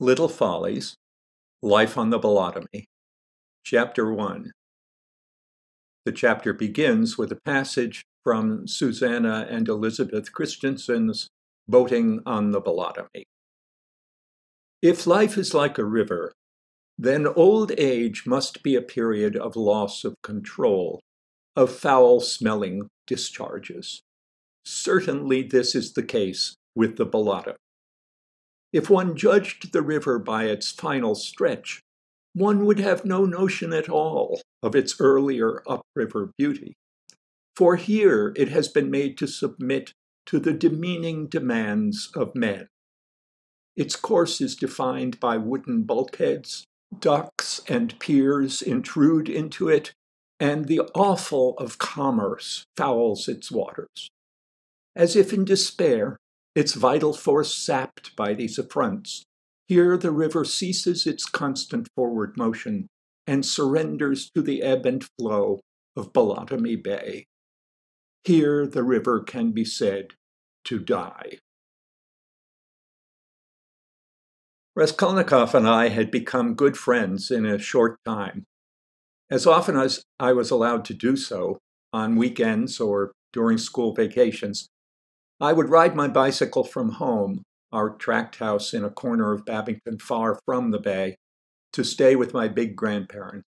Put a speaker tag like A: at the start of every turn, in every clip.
A: Little Follies, Life on the Bolotomy, Chapter 1. The chapter begins with a passage from Susanna and Elizabeth Christensen's Boating on the Bolotomy. If life is like a river, then old age must be a period of loss of control, of foul smelling discharges. Certainly, this is the case with the Bolotomy. If one judged the river by its final stretch, one would have no notion at all of its earlier upriver beauty. For here it has been made to submit to the demeaning demands of men. Its course is defined by wooden bulkheads, docks and piers intrude into it, and the offal of commerce fouls its waters. As if in despair, its vital force sapped by these affronts. Here the river ceases its constant forward motion and surrenders to the ebb and flow of Bolotomy Bay. Here the river can be said to die. Raskolnikov and I had become good friends in a short time. As often as I was allowed to do so, on weekends or during school vacations, I would ride my bicycle from home, our tract house in a corner of Babbington far from the bay, to stay with my big grandparents.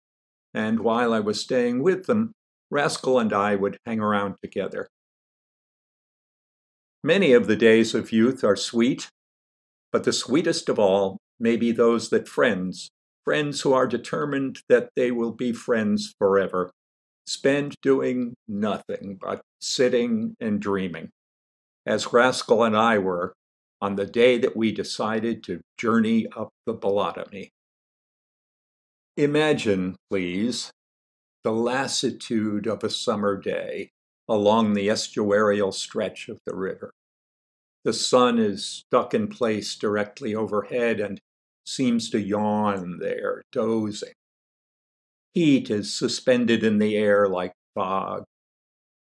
A: And while I was staying with them, Rascal and I would hang around together. Many of the days of youth are sweet, but the sweetest of all may be those that friends, friends who are determined that they will be friends forever, spend doing nothing but sitting and dreaming as Rascal and I were on the day that we decided to journey up the Bolotomy. Imagine, please, the lassitude of a summer day along the estuarial stretch of the river. The sun is stuck in place directly overhead and seems to yawn there, dozing. Heat is suspended in the air like fog,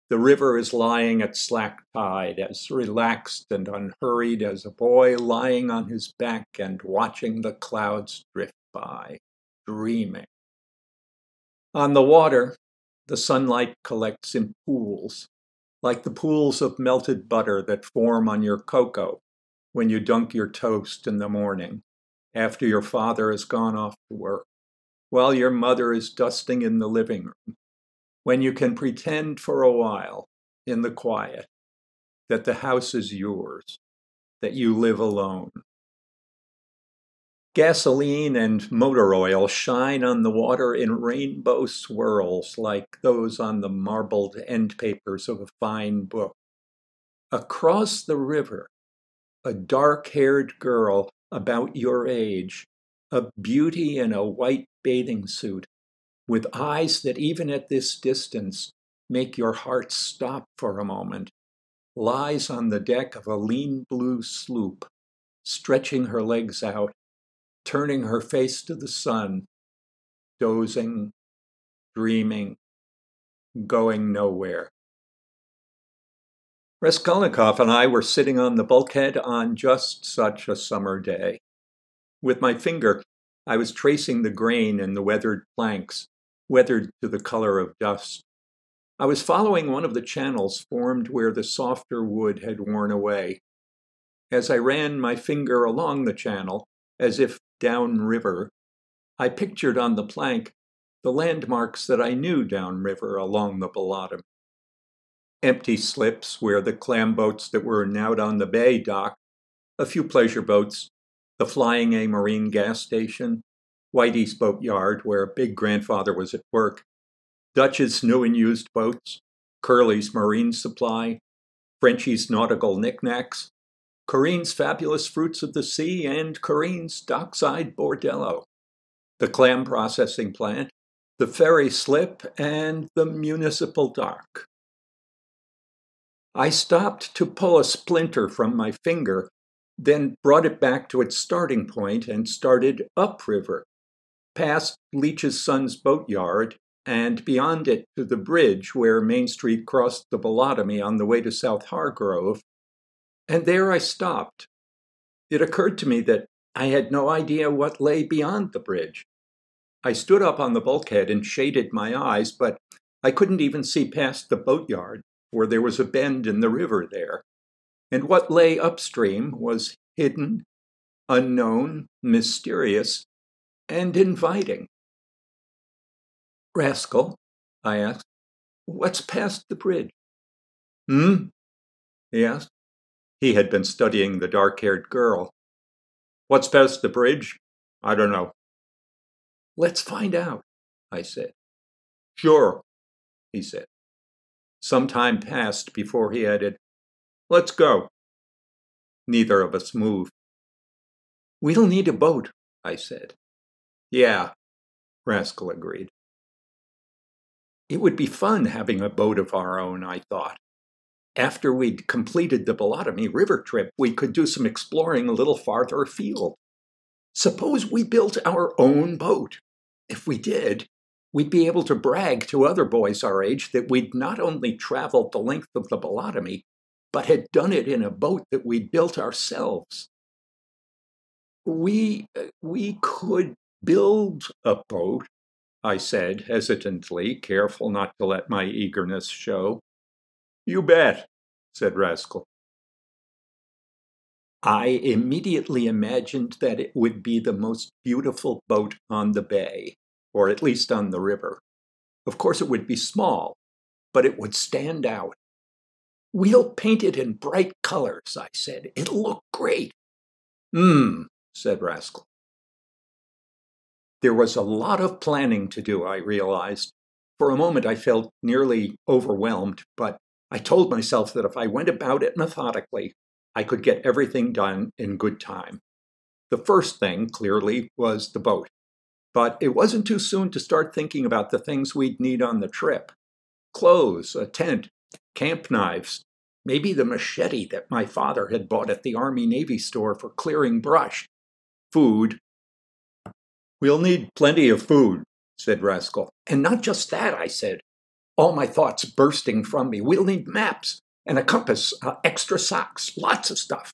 A: the river is lying at slack tide, as relaxed and unhurried as a boy lying on his back and watching the clouds drift by, dreaming. On the water, the sunlight collects in pools, like the pools of melted butter that form on your cocoa when you dunk your toast in the morning after your father has gone off to work, while your mother is dusting in the living room when you can pretend for a while in the quiet that the house is yours, that you live alone. Gasoline and motor oil shine on the water in rainbow swirls like those on the marbled end papers of a fine book. Across the river, a dark haired girl about your age, a beauty in a white bathing suit, with eyes that even at this distance make your heart stop for a moment, lies on the deck of a lean blue sloop, stretching her legs out, turning her face to the sun, dozing, dreaming, going nowhere. Raskolnikov and I were sitting on the bulkhead on just such a summer day. With my finger, I was tracing the grain in the weathered planks, weathered to the color of dust. I was following one of the channels formed where the softer wood had worn away. As I ran my finger along the channel, as if downriver, I pictured on the plank the landmarks that I knew downriver along the Bolotomy. Empty slips where the clam boats that were now on the bay docked, a few pleasure boats, the Flying A Marine gas station, Whitey's boatyard, where big grandfather was at work, Dutch's new and used boats, Curly's marine supply, Frenchy's nautical knickknacks, Corrine's fabulous fruits of the sea, and Corrine's dockside bordello, the clam processing plant, the ferry slip, and the municipal dock. I stopped to pull a splinter from my finger, then brought it back to its starting point and started upriver past Leach's son's boatyard and beyond it to the bridge where Main Street crossed the Bolotomy on the way to South Hargrove. And there I stopped. It occurred to me that I had no idea what lay beyond the bridge. I stood up on the bulkhead and shaded my eyes, but I couldn't even see past the boatyard, where there was a bend in the river there. And what lay upstream was hidden, unknown, mysterious, and inviting. Rascal, I asked, what's past the bridge? Hmm? he asked. He had been studying the dark haired girl. What's past the bridge? I don't know. Let's find out, I said. Sure, he said. Some time passed before he added, Let's go. Neither of us moved. We'll need a boat, I said. Yeah, Rascal agreed. It would be fun having a boat of our own, I thought. After we'd completed the Bolotomy River trip, we could do some exploring a little farther afield. Suppose we built our own boat. If we did, we'd be able to brag to other boys our age that we'd not only traveled the length of the Bolotomy, but had done it in a boat that we'd built ourselves. We, uh, we could build a boat, I said hesitantly, careful not to let my eagerness show. You bet, said Rascal. I immediately imagined that it would be the most beautiful boat on the bay, or at least on the river. Of course, it would be small, but it would stand out. We'll paint it in bright colors, I said. It'll look great. Hmm, said Rascal. There was a lot of planning to do, I realized. For a moment, I felt nearly overwhelmed, but I told myself that if I went about it methodically, I could get everything done in good time. The first thing, clearly, was the boat. But it wasn't too soon to start thinking about the things we'd need on the trip clothes, a tent, camp knives, maybe the machete that my father had bought at the Army Navy store for clearing brush, food. We'll need plenty of food, said Rascal. And not just that, I said, all my thoughts bursting from me. We'll need maps, and a compass, uh, extra socks, lots of stuff.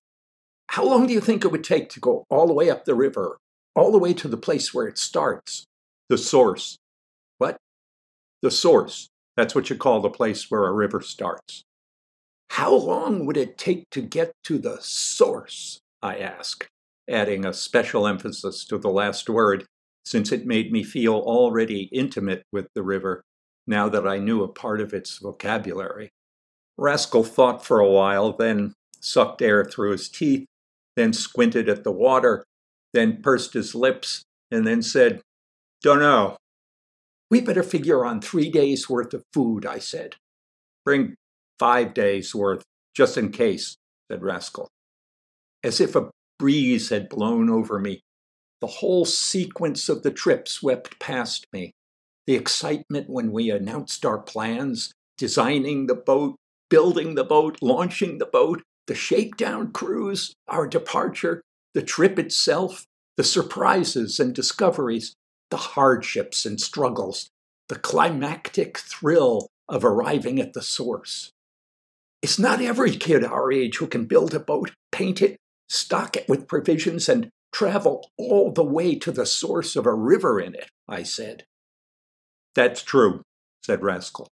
A: How long do you think it would take to go all the way up the river, all the way to the place where it starts? The source. What? The source. That's what you call the place where a river starts. How long would it take to get to the source? I asked, adding a special emphasis to the last word, since it made me feel already intimate with the river now that I knew a part of its vocabulary. Rascal thought for a while, then sucked air through his teeth, then squinted at the water, then pursed his lips, and then said, Dunno. We better figure on three days' worth of food, I said. Bring five days' worth, just in case, said Rascal. As if a breeze had blown over me, the whole sequence of the trip swept past me. The excitement when we announced our plans, designing the boat, building the boat, launching the boat, the shakedown cruise, our departure, the trip itself, the surprises and discoveries, the hardships and struggles, the climactic thrill of arriving at the source. It's not every kid our age who can build a boat, paint it, stock it with provisions, and travel all the way to the source of a river in it, I said. That's true, said Rascal.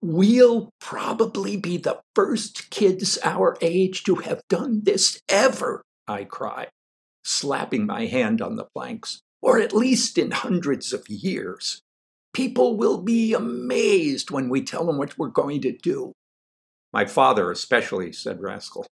A: We'll probably be the first kids our age to have done this ever, I cried, slapping my hand on the planks, or at least in hundreds of years. People will be amazed when we tell them what we're going to do. My father, especially, said Rascal.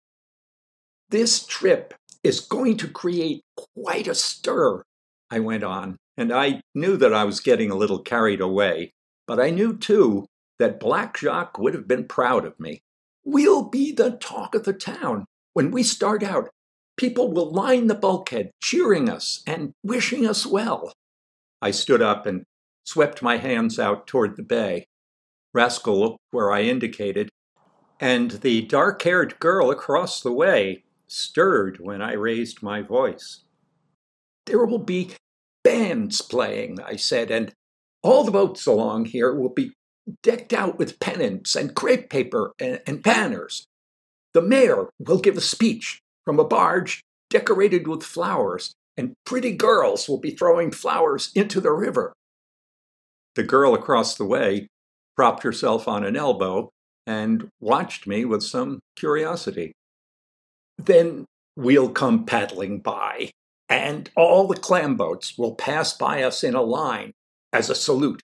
A: This trip is going to create quite a stir, I went on, and I knew that I was getting a little carried away, but I knew too that Black Jacques would have been proud of me. We'll be the talk of the town. When we start out, people will line the bulkhead, cheering us and wishing us well. I stood up and swept my hands out toward the bay. Rascal looked where I indicated, and the dark haired girl across the way stirred when I raised my voice. There will be bands playing, I said, and all the boats along here will be decked out with pennants and crepe paper and, and banners. The mayor will give a speech from a barge decorated with flowers, and pretty girls will be throwing flowers into the river. The girl across the way propped herself on an elbow and watched me with some curiosity. Then we'll come paddling by, and all the clam boats will pass by us in a line as a salute.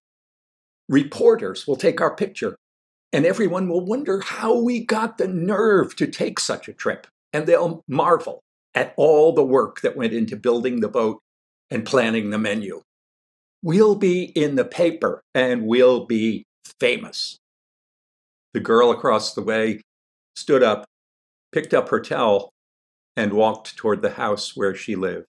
A: Reporters will take our picture, and everyone will wonder how we got the nerve to take such a trip, and they'll marvel at all the work that went into building the boat and planning the menu. We'll be in the paper and we'll be famous. The girl across the way stood up, picked up her towel, and walked toward the house where she lived.